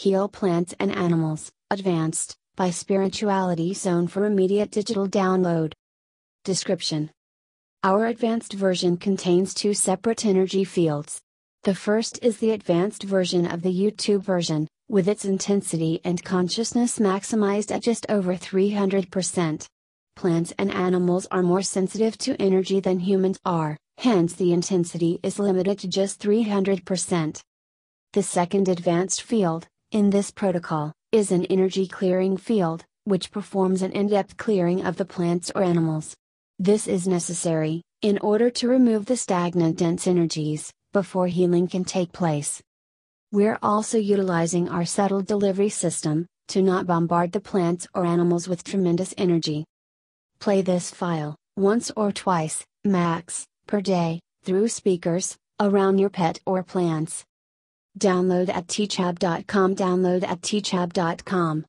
Heal Plants and Animals, Advanced, by Spirituality Zone for immediate digital download. Description Our advanced version contains two separate energy fields. The first is the advanced version of the YouTube version, with its intensity and consciousness maximized at just over 300%. Plants and animals are more sensitive to energy than humans are, hence the intensity is limited to just 300%. The second advanced field, in this protocol, is an energy clearing field, which performs an in depth clearing of the plants or animals. This is necessary, in order to remove the stagnant dense energies, before healing can take place. We're also utilizing our subtle delivery system, to not bombard the plants or animals with tremendous energy. Play this file, once or twice, max, per day, through speakers, around your pet or plants. Download at teachab.com. Download at teachab.com.